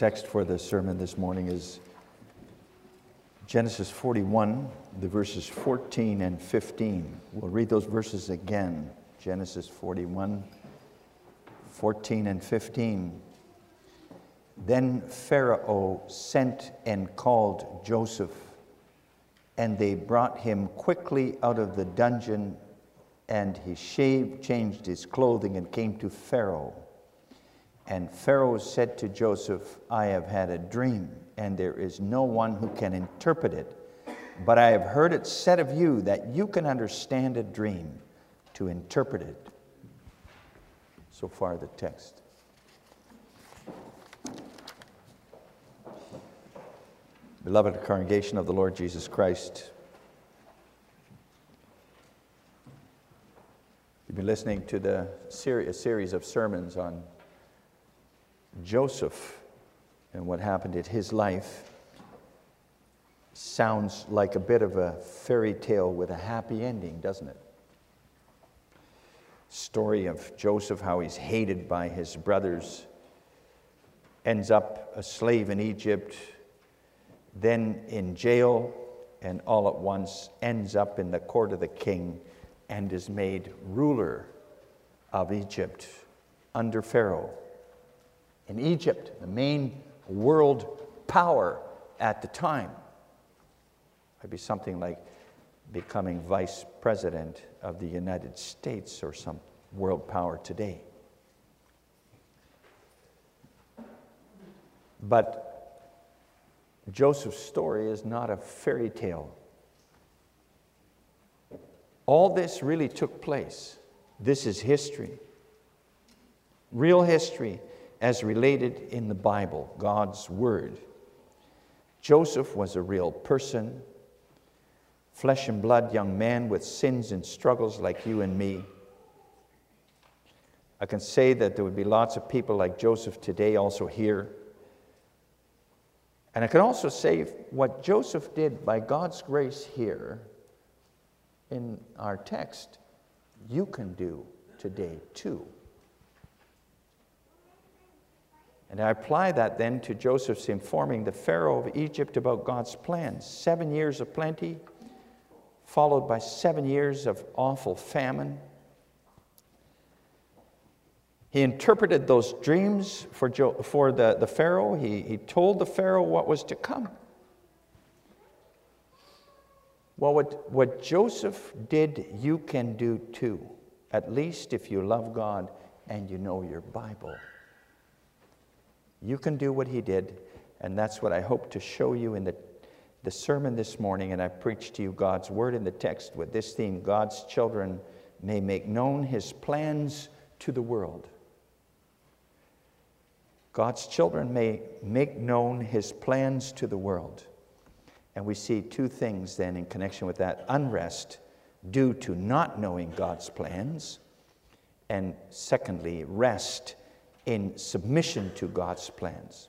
text for the sermon this morning is Genesis 41, the verses 14 and 15. We'll read those verses again. Genesis 41, 14 and 15. Then Pharaoh sent and called Joseph, and they brought him quickly out of the dungeon, and he shaved, changed his clothing, and came to Pharaoh. And Pharaoh said to Joseph, I have had a dream, and there is no one who can interpret it. But I have heard it said of you that you can understand a dream to interpret it. So far, the text. Beloved congregation of the Lord Jesus Christ, you've been listening to the ser- series of sermons on Joseph and what happened in his life sounds like a bit of a fairy tale with a happy ending, doesn't it? Story of Joseph, how he's hated by his brothers, ends up a slave in Egypt, then in jail, and all at once ends up in the court of the king and is made ruler of Egypt under Pharaoh in Egypt, the main world power at the time. Might be something like becoming vice president of the United States or some world power today. But Joseph's story is not a fairy tale. All this really took place. This is history. Real history as related in the Bible, God's Word. Joseph was a real person, flesh and blood young man with sins and struggles like you and me. I can say that there would be lots of people like Joseph today also here. And I can also say what Joseph did by God's grace here in our text, you can do today too. And I apply that then to Joseph's informing the Pharaoh of Egypt about God's plans. Seven years of plenty, followed by seven years of awful famine. He interpreted those dreams for, jo- for the, the Pharaoh. He, he told the Pharaoh what was to come. Well, what, what Joseph did, you can do too, at least if you love God and you know your Bible. You can do what he did, and that's what I hope to show you in the, the sermon this morning. And I preach to you God's word in the text with this theme God's children may make known his plans to the world. God's children may make known his plans to the world. And we see two things then in connection with that unrest due to not knowing God's plans, and secondly, rest in submission to God's plans.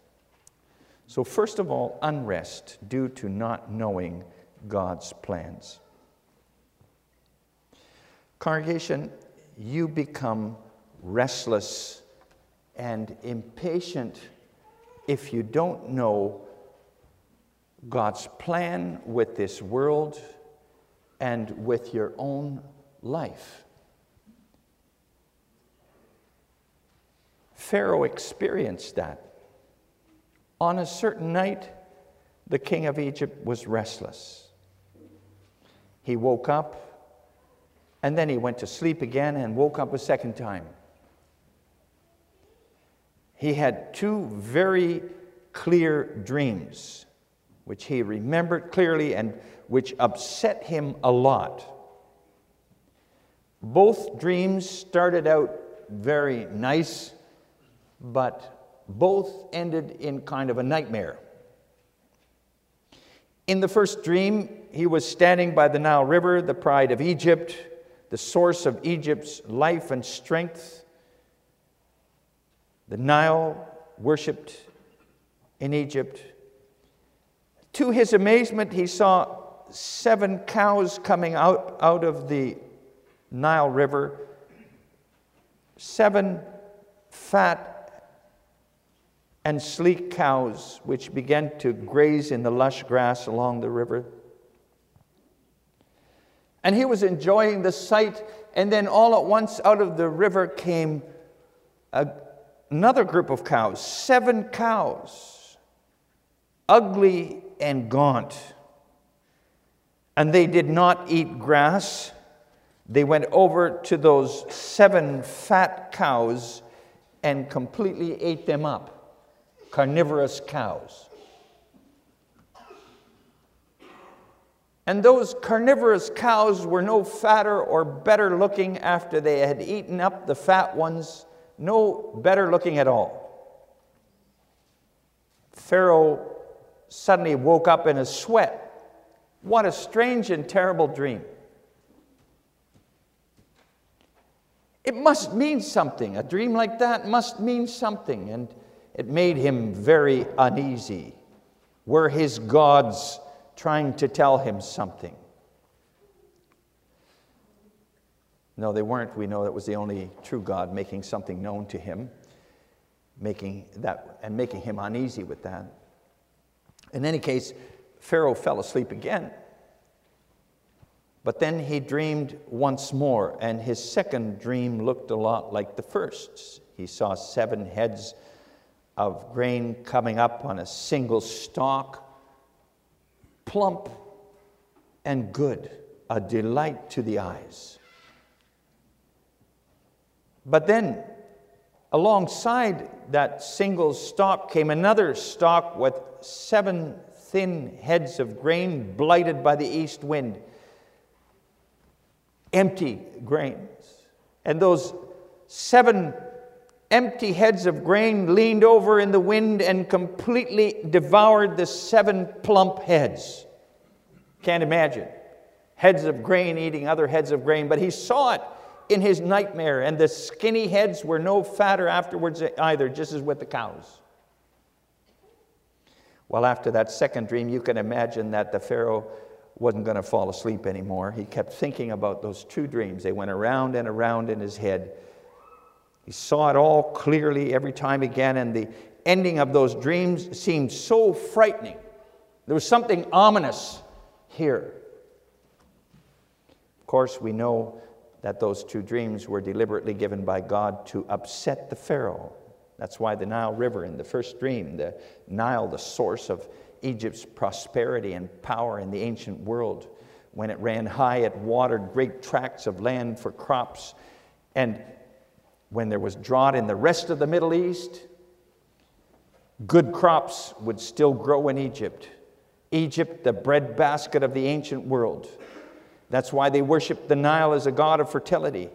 So, first of all, unrest due to not knowing God's plans. Congregation, you become restless and impatient if you don't know God's plan with this world and with your own life. Pharaoh experienced that. On a certain night, the king of Egypt was restless. He woke up and then he went to sleep again and woke up a second time. He had two very clear dreams, which he remembered clearly and which upset him a lot. Both dreams started out very nice but both ended in kind of a nightmare. In the first dream, he was standing by the Nile River, the pride of Egypt, the source of Egypt's life and strength. The Nile worshiped in Egypt. To his amazement, he saw seven cows coming out, out of the Nile River, seven fat and sleek cows which began to graze in the lush grass along the river. And he was enjoying the sight, and then all at once out of the river came a, another group of cows, seven cows, ugly and gaunt. And they did not eat grass. They went over to those seven fat cows and completely ate them up carnivorous cows. And those carnivorous cows were no fatter or better looking after they had eaten up the fat ones, no better looking at all. Pharaoh suddenly woke up in a sweat. What a strange and terrible dream. It must mean something. A dream like that must mean something. And it made him very uneasy. Were his gods trying to tell him something? No, they weren't. We know that was the only true God making something known to him, making that and making him uneasy with that. In any case, Pharaoh fell asleep again. But then he dreamed once more, and his second dream looked a lot like the first. He saw seven heads of grain coming up on a single stalk, plump and good, a delight to the eyes. But then, alongside that single stalk came another stalk with seven thin heads of grain blighted by the east wind, empty grains. And those seven empty heads of grain leaned over in the wind and completely devoured the seven plump heads. Can't imagine. Heads of grain eating other heads of grain, but he saw it in his nightmare, and the skinny heads were no fatter afterwards either, just as with the cows. Well, after that second dream, you can imagine that the Pharaoh wasn't going to fall asleep anymore. He kept thinking about those two dreams. They went around and around in his head. He saw it all clearly every time again, and the ending of those dreams seemed so frightening. There was something ominous here. Of course, we know that those two dreams were deliberately given by God to upset the Pharaoh. That's why the Nile River in the first dream, the Nile, the source of Egypt's prosperity and power in the ancient world, when it ran high, it watered great tracts of land for crops. And when there was drought in the rest of the Middle East, good crops would still grow in Egypt. Egypt, the breadbasket of the ancient world. That's why they worshiped the Nile as a god of fertility.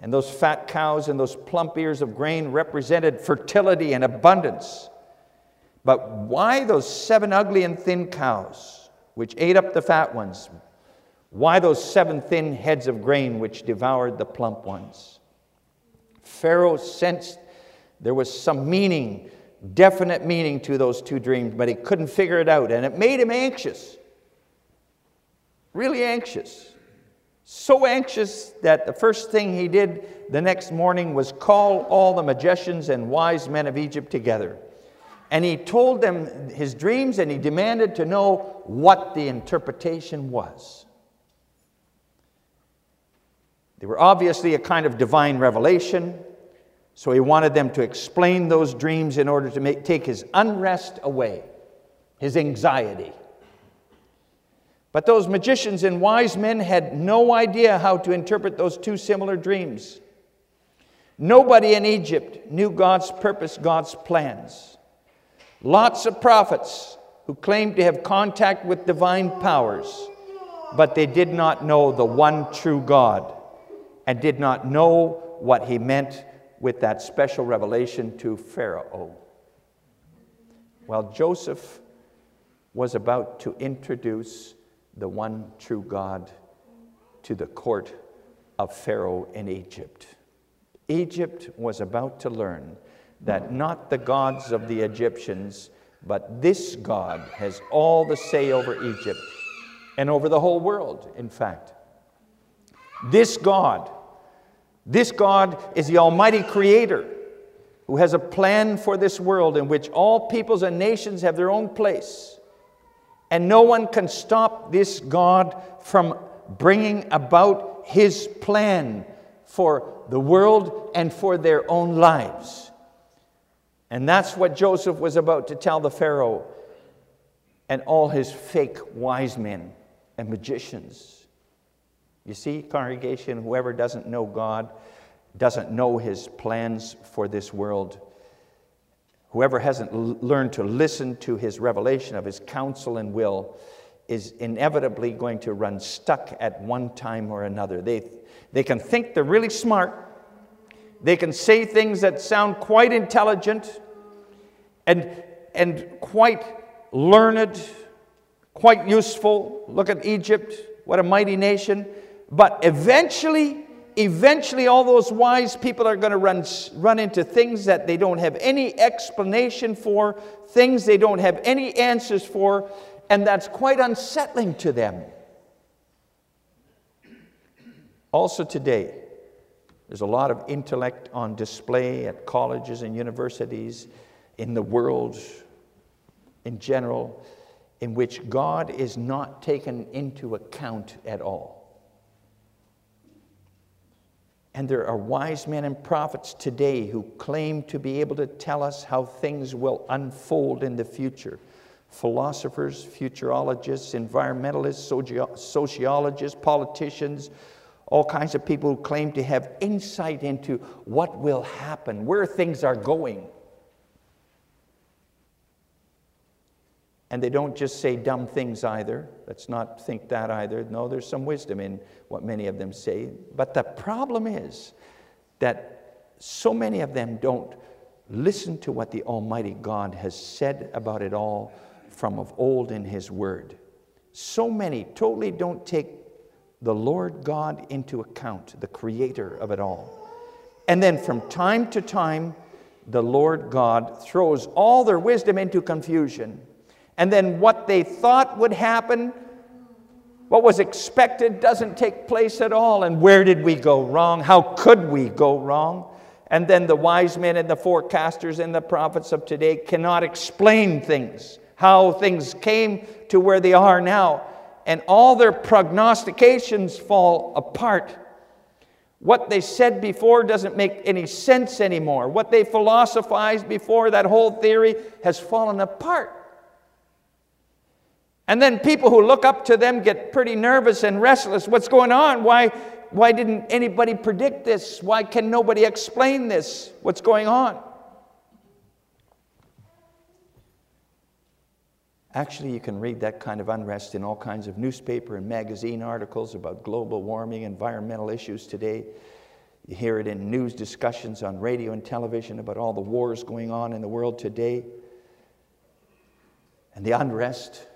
And those fat cows and those plump ears of grain represented fertility and abundance. But why those seven ugly and thin cows, which ate up the fat ones? Why those seven thin heads of grain, which devoured the plump ones? Pharaoh sensed there was some meaning, definite meaning to those two dreams, but he couldn't figure it out, and it made him anxious. Really anxious. So anxious that the first thing he did the next morning was call all the magicians and wise men of Egypt together. And he told them his dreams and he demanded to know what the interpretation was. They were obviously a kind of divine revelation. So he wanted them to explain those dreams in order to make, take his unrest away, his anxiety. But those magicians and wise men had no idea how to interpret those two similar dreams. Nobody in Egypt knew God's purpose, God's plans. Lots of prophets who claimed to have contact with divine powers, but they did not know the one true God and did not know what he meant with that special revelation to Pharaoh. Well, Joseph was about to introduce the one true God to the court of Pharaoh in Egypt. Egypt was about to learn that not the gods of the Egyptians, but this God has all the say over Egypt and over the whole world, in fact. This God this God is the Almighty Creator. who has a plan for this world in which all peoples and nations have their own place. And no one can stop this God from bringing about his plan for the world and for their own lives. And that's what Joseph was about to tell the Pharaoh and all his fake wise men and magicians. You see, congregation, whoever doesn't know God doesn't know his plans for this world. Whoever hasn't l- learned to listen to his revelation of his counsel and will is inevitably going to run stuck at one time or another. They, they can think they're really smart, they can say things that sound quite intelligent and, and quite learned, quite useful. Look at Egypt, what a mighty nation. But eventually, eventually, all those wise people are going to run, run into things that they don't have any explanation for, things they don't have any answers for, and that's quite unsettling to them. Also, today, there's a lot of intellect on display at colleges and universities, in the world in general, in which God is not taken into account at all. And there are wise men and prophets today who claim to be able to tell us how things will unfold in the future. Philosophers, futurologists, environmentalists, sociologists, politicians, all kinds of people who claim to have insight into what will happen, where things are going. And they don't just say dumb things either. Let's not think that either. No, there's some wisdom in what many of them say. But the problem is that so many of them don't listen to what the Almighty God has said about it all from of old in His Word. So many totally don't take the Lord God into account, the Creator of it all. And then from time to time, the Lord God throws all their wisdom into confusion and then what they thought would happen, what was expected, doesn't take place at all. And where did we go wrong? How could we go wrong? And then the wise men and the forecasters and the prophets of today cannot explain things, how things came to where they are now. And all their prognostications fall apart. What they said before doesn't make any sense anymore. What they philosophized before, that whole theory has fallen apart. And then people who look up to them get pretty nervous and restless. What's going on? Why, why didn't anybody predict this? Why can nobody explain this? What's going on? Actually, you can read that kind of unrest in all kinds of newspaper and magazine articles about global warming, environmental issues today. You hear it in news discussions on radio and television about all the wars going on in the world today. And the unrest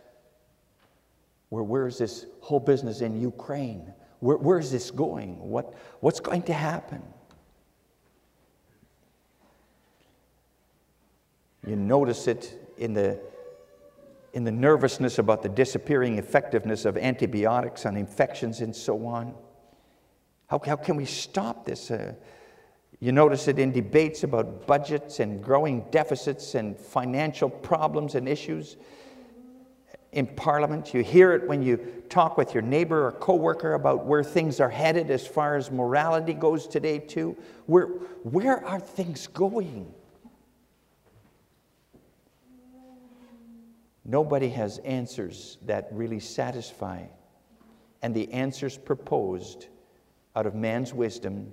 where where's this whole business in Ukraine? Where, where's this going? What, what's going to happen? You notice it in the, in the nervousness about the disappearing effectiveness of antibiotics on infections and so on. How, how can we stop this? Uh, you notice it in debates about budgets and growing deficits and financial problems and issues in Parliament. You hear it when you talk with your neighbor or coworker about where things are headed as far as morality goes today, too. Where, where are things going? Nobody has answers that really satisfy. And the answers proposed out of man's wisdom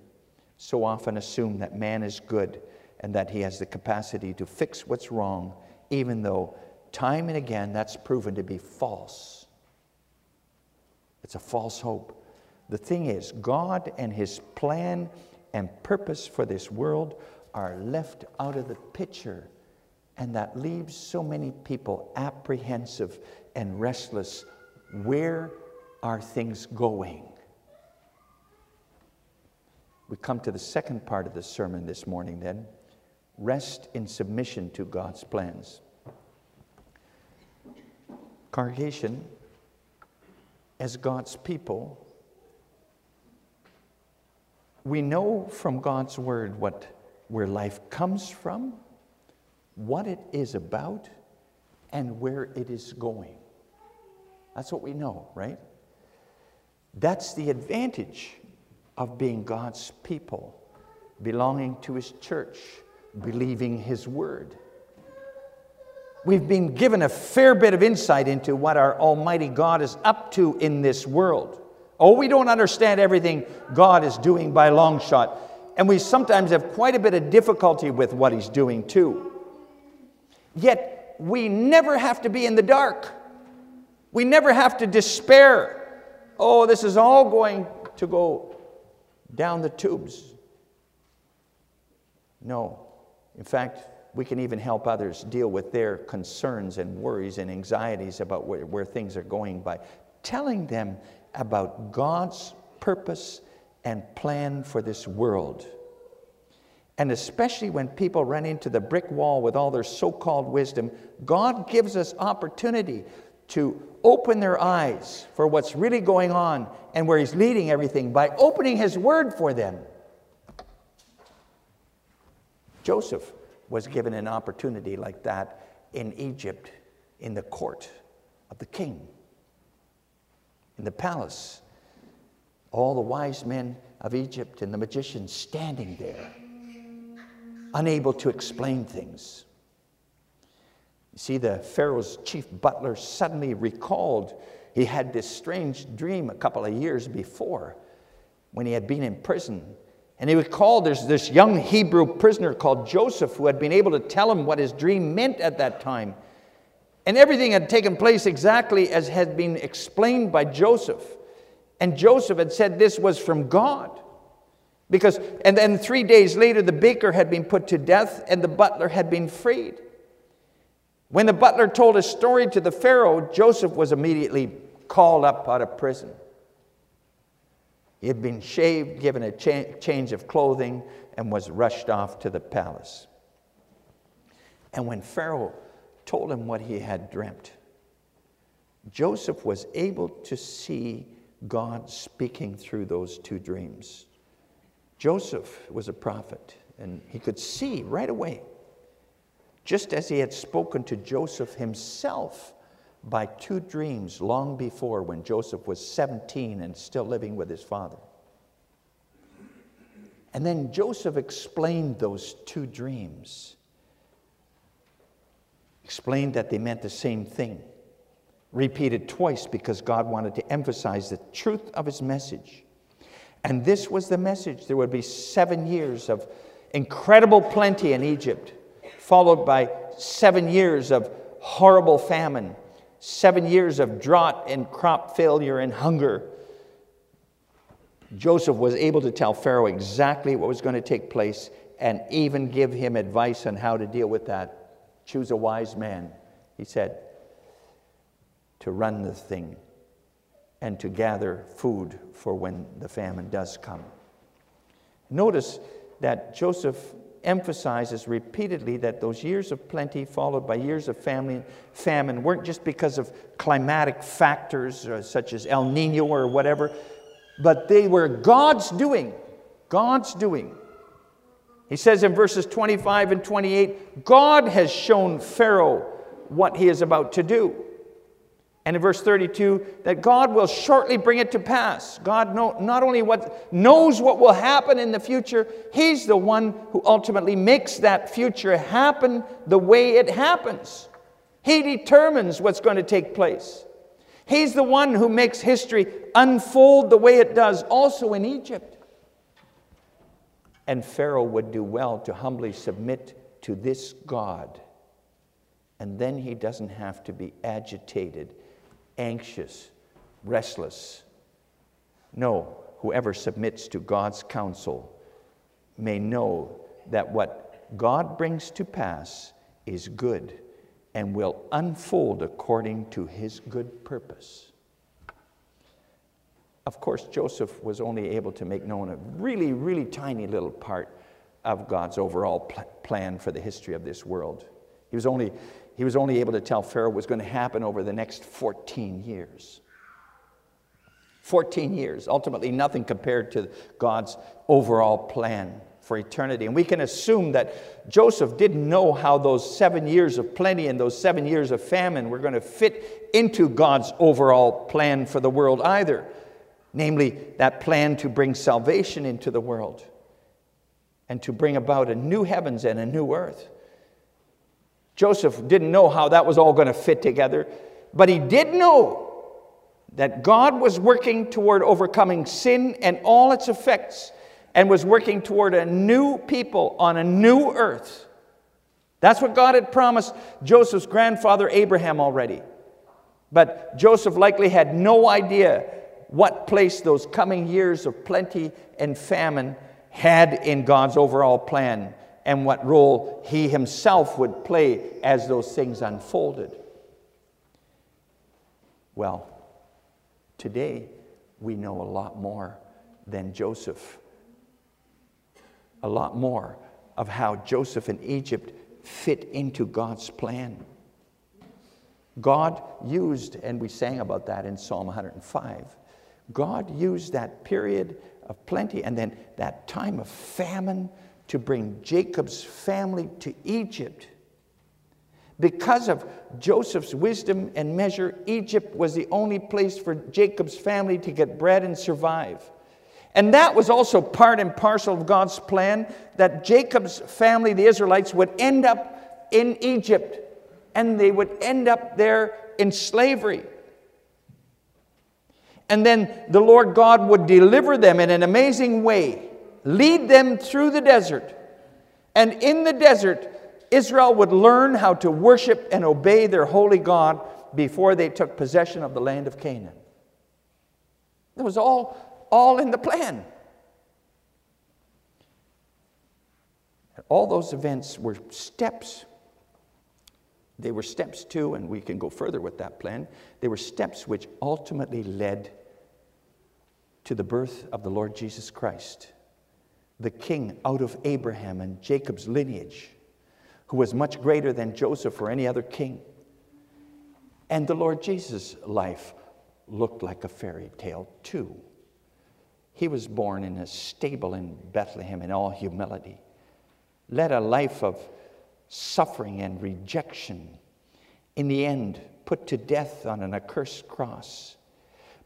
so often assume that man is good and that he has the capacity to fix what's wrong, even though Time and again, that's proven to be false. It's a false hope. The thing is, God and His plan and purpose for this world are left out of the picture, and that leaves so many people apprehensive and restless. Where are things going? We come to the second part of the sermon this morning, then rest in submission to God's plans. Congregation, as God's people, we know from God's word what where life comes from, what it is about, and where it is going. That's what we know, right? That's the advantage of being God's people, belonging to His church, believing His word. We've been given a fair bit of insight into what our Almighty God is up to in this world. Oh, we don't understand everything God is doing by long shot, and we sometimes have quite a bit of difficulty with what He's doing too. Yet, we never have to be in the dark. We never have to despair. Oh, this is all going to go down the tubes. No. In fact, we can even help others deal with their concerns and worries and anxieties about where, where things are going by telling them about God's purpose and plan for this world. And especially when people run into the brick wall with all their so called wisdom, God gives us opportunity to open their eyes for what's really going on and where He's leading everything by opening His Word for them. Joseph was given an opportunity like that in Egypt in the court of the king, in the palace. All the wise men of Egypt and the magicians standing there, unable to explain things. You see, the Pharaoh's chief butler suddenly recalled he had this strange dream a couple of years before when he had been in prison and he recalled there's this young Hebrew prisoner called Joseph who had been able to tell him what his dream meant at that time. And everything had taken place exactly as had been explained by Joseph. And Joseph had said this was from God. Because, and then three days later, the baker had been put to death and the butler had been freed. When the butler told his story to the Pharaoh, Joseph was immediately called up out of prison. He had been shaved, given a cha- change of clothing, and was rushed off to the palace. And when Pharaoh told him what he had dreamt, Joseph was able to see God speaking through those two dreams. Joseph was a prophet, and he could see right away, just as he had spoken to Joseph himself by two dreams long before when Joseph was 17 and still living with his father. And then Joseph explained those two dreams, explained that they meant the same thing, repeated twice because God wanted to emphasize the truth of his message. And this was the message there would be seven years of incredible plenty in Egypt, followed by seven years of horrible famine seven years of drought and crop failure and hunger. Joseph was able to tell Pharaoh exactly what was going to take place and even give him advice on how to deal with that. Choose a wise man, he said, to run the thing and to gather food for when the famine does come. Notice that Joseph emphasizes repeatedly that those years of plenty followed by years of famine, famine weren't just because of climatic factors uh, such as El Nino or whatever, but they were God's doing. God's doing. He says in verses 25 and 28 God has shown Pharaoh what he is about to do. And in verse 32, that God will shortly bring it to pass. God know, not only what, knows what will happen in the future, He's the one who ultimately makes that future happen the way it happens. He determines what's going to take place. He's the one who makes history unfold the way it does, also in Egypt. And Pharaoh would do well to humbly submit to this God. And then he doesn't have to be agitated anxious, restless. No, whoever submits to God's counsel may know that what God brings to pass is good and will unfold according to his good purpose. Of course, Joseph was only able to make known a really, really tiny little part of God's overall pl- plan for the history of this world. He was only he was only able to tell Pharaoh what was going to happen over the next 14 years. 14 years, ultimately nothing compared to God's overall plan for eternity. And we can assume that Joseph didn't know how those seven years of plenty and those seven years of famine were going to fit into God's overall plan for the world either, namely, that plan to bring salvation into the world and to bring about a new heavens and a new earth. Joseph didn't know how that was all going to fit together, but he did know that God was working toward overcoming sin and all its effects and was working toward a new people on a new earth. That's what God had promised Joseph's grandfather Abraham already. But Joseph likely had no idea what place those coming years of plenty and famine had in God's overall plan and what role he himself would play as those things unfolded. Well, today we know a lot more than Joseph a lot more of how Joseph and Egypt fit into God's plan. God used, and we sang about that in Psalm 105, God used that period of plenty and then that time of famine to bring Jacob's family to Egypt. Because of Joseph's wisdom and measure, Egypt was the only place for Jacob's family to get bread and survive. And that was also part and parcel of God's plan that Jacob's family, the Israelites, would end up in Egypt and they would end up there in slavery. And then the Lord God would deliver them in an amazing way, lead them through the desert. And in the desert, Israel would learn how to worship and obey their holy God before they took possession of the land of Canaan. It was all all in the plan. All those events were steps. They were steps too, and we can go further with that plan. They were steps which ultimately led to the birth of the Lord Jesus Christ, the king out of Abraham and Jacob's lineage, who was much greater than Joseph or any other king. And the Lord Jesus' life looked like a fairy tale too. He was born in a stable in Bethlehem in all humility, led a life of suffering and rejection. In the end, put to death on an accursed cross.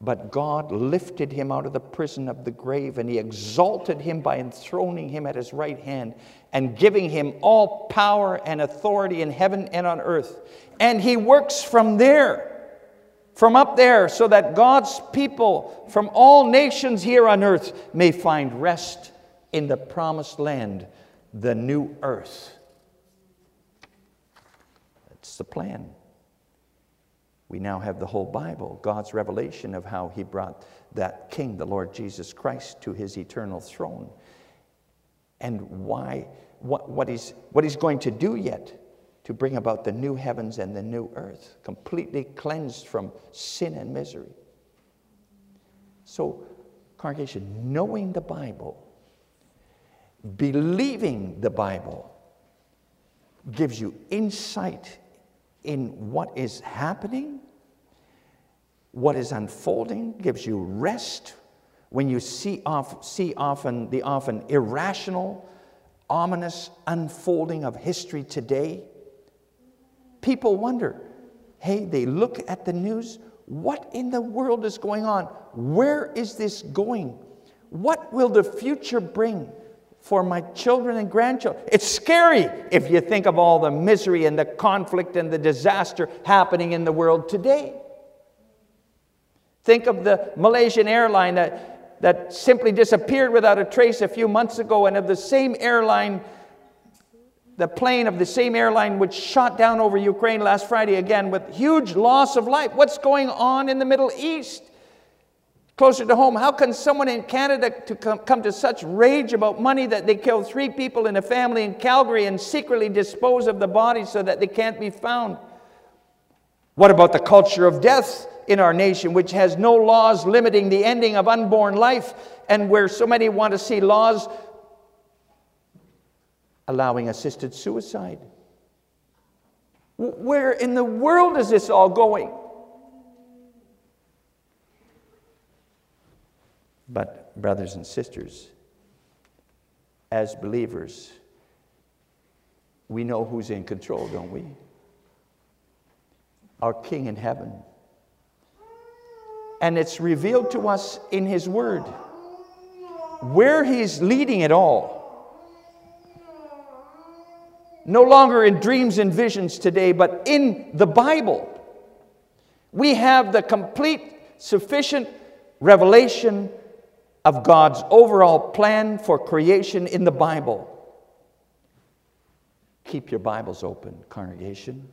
But God lifted him out of the prison of the grave and he exalted him by enthroning him at his right hand and giving him all power and authority in heaven and on earth. And he works from there from up there so that God's people from all nations here on earth may find rest in the promised land, the new earth. That's the plan. We now have the whole Bible, God's revelation of how He brought that King, the Lord Jesus Christ, to His eternal throne. And why, what, what, he's, what He's going to do yet to bring about the new heavens and the new earth, completely cleansed from sin and misery. So, congregation, knowing the Bible, believing the Bible, gives you insight in what is happening, what is unfolding, gives you rest when you see, off, see often the often irrational, ominous unfolding of history today people wonder hey, they look at the news. What in the world is going on? Where is this going? What will the future bring for my children and grandchildren? It's scary if you think of all the misery and the conflict and the disaster happening in the world today. Think of the Malaysian airline that, that simply disappeared without a trace a few months ago, and of the same airline the plane of the same airline which shot down over Ukraine last Friday again with huge loss of life. What's going on in the Middle East? Closer to home, how can someone in Canada to come, to such rage about money that they kill three people in a family in Calgary and secretly dispose of the bodies so that they can't be found? What about the culture of death in our nation, which has no laws limiting the ending of unborn life, and where so many want to see laws allowing assisted suicide. Where in the world is this all going? But, brothers and sisters, as believers, we know who's in control, don't we? Our King in heaven. And it's revealed to us in His Word where He's leading it all. No longer in dreams and visions today, but in the Bible. We have the complete, sufficient revelation of God's overall plan for creation in the Bible. Keep your Bibles open, congregation.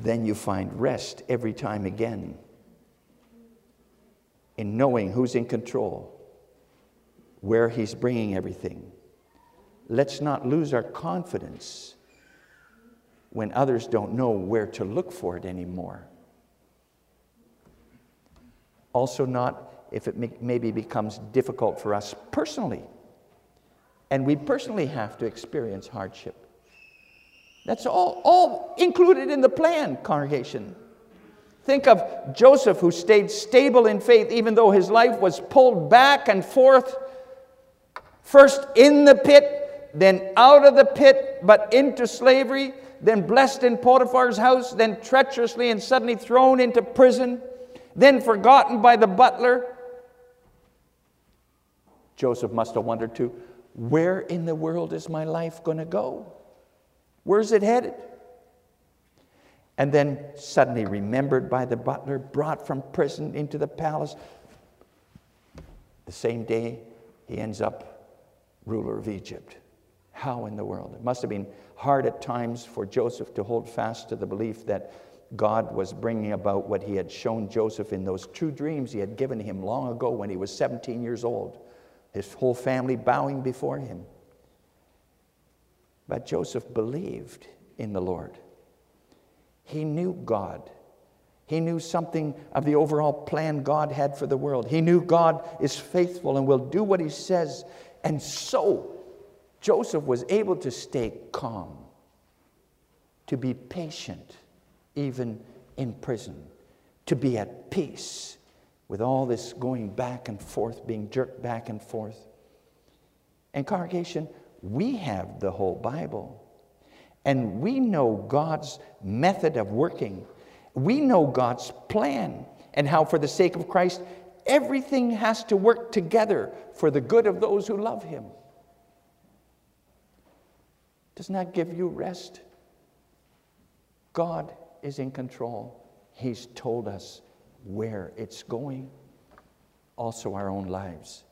Then you find rest every time again in knowing who's in control, where He's bringing everything. Let's not lose our confidence when others don't know where to look for it anymore. Also, not if it maybe becomes difficult for us personally. And we personally have to experience hardship. That's all, all included in the plan, congregation. Think of Joseph, who stayed stable in faith even though his life was pulled back and forth, first in the pit, then out of the pit, but into slavery, then blessed in Potiphar's house, then treacherously and suddenly thrown into prison, then forgotten by the butler. Joseph must have wondered too where in the world is my life going to go? Where's it headed? And then suddenly remembered by the butler, brought from prison into the palace. The same day, he ends up ruler of Egypt. How in the world? It must have been hard at times for Joseph to hold fast to the belief that God was bringing about what he had shown Joseph in those two dreams he had given him long ago when he was 17 years old his whole family bowing before him. But Joseph believed in the Lord. He knew God. He knew something of the overall plan God had for the world. He knew God is faithful and will do what he says. And so, Joseph was able to stay calm, to be patient, even in prison, to be at peace with all this going back and forth, being jerked back and forth. And, congregation, we have the whole Bible. And we know God's method of working. We know God's plan and how, for the sake of Christ, everything has to work together for the good of those who love Him. Doesn't that give you rest? God is in control. He's told us where it's going, also our own lives.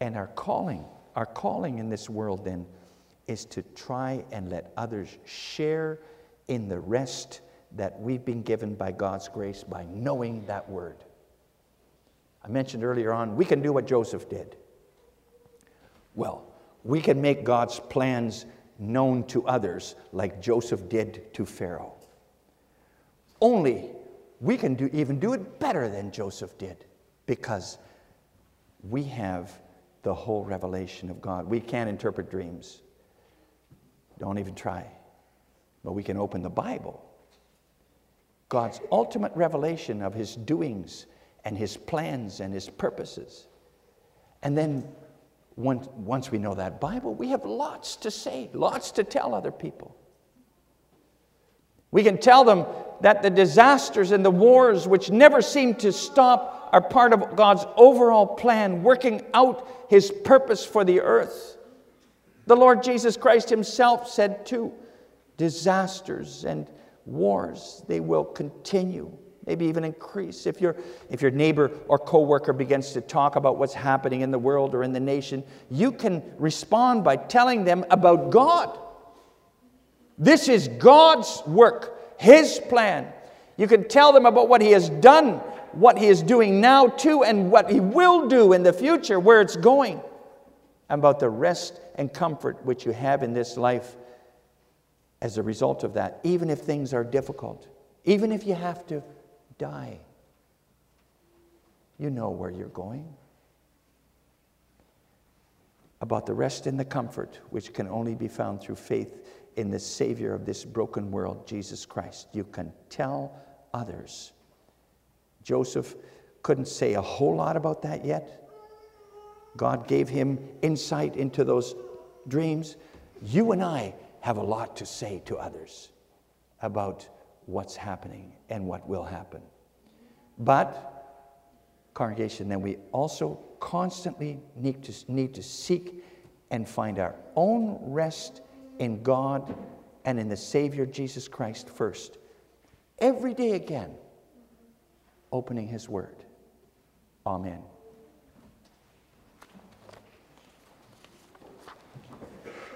And our calling, our calling in this world then is to try and let others share in the rest that we've been given by God's grace by knowing that word. I mentioned earlier on, we can do what Joseph did. Well, we can make God's plans known to others like Joseph did to Pharaoh. Only we can do, even do it better than Joseph did because we have the whole revelation of God. We can't interpret dreams. Don't even try. But we can open the Bible. God's ultimate revelation of his doings and his plans and his purposes. And then once, once we know that Bible, we have lots to say, lots to tell other people. We can tell them that the disasters and the wars, which never seem to stop, are part of God's overall plan, working out His purpose for the earth. The Lord Jesus Christ Himself said, too, disasters and wars, they will continue, maybe even increase. If, your if your neighbor or coworker begins to talk about what's happening in the world or in the nation, you can respond by telling them about God. This is God's work, His plan. You can tell them about what He has done, what He is doing now, too, and what He will do in the future, where it's going, about the rest and comfort which you have in this life as a result of that, even if things are difficult, even if you have to die. You know where you're going. About the rest and the comfort which can only be found through faith in the Savior of this broken world, Jesus Christ. You can tell others. Joseph couldn't say a whole lot about that yet. God gave him insight into those dreams. You and I have a lot to say to others about what's happening and what will happen. But, congregation, then we also constantly need to, need to seek and find our own rest in God and in the Savior Jesus Christ first. Every day again, opening His Word. Amen.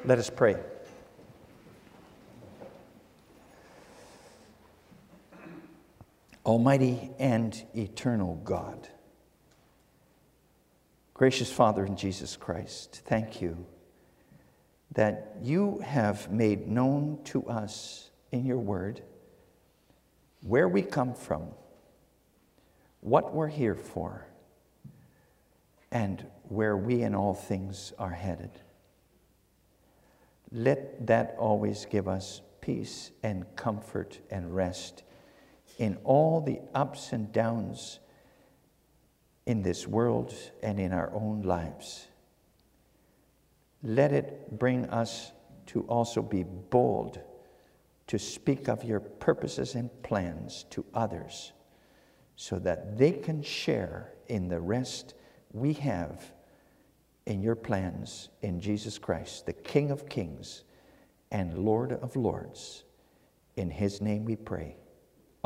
Let us pray. Almighty and eternal God, gracious Father in Jesus Christ, thank you that you have made known to us in your word where we come from, what we're here for, and where we in all things are headed. Let that always give us peace and comfort and rest in all the ups and downs in this world and in our own lives. Let it bring us to also be bold to speak of your purposes and plans to others so that they can share in the rest we have in your plans in Jesus Christ, the King of Kings and Lord of Lords. In his name we pray.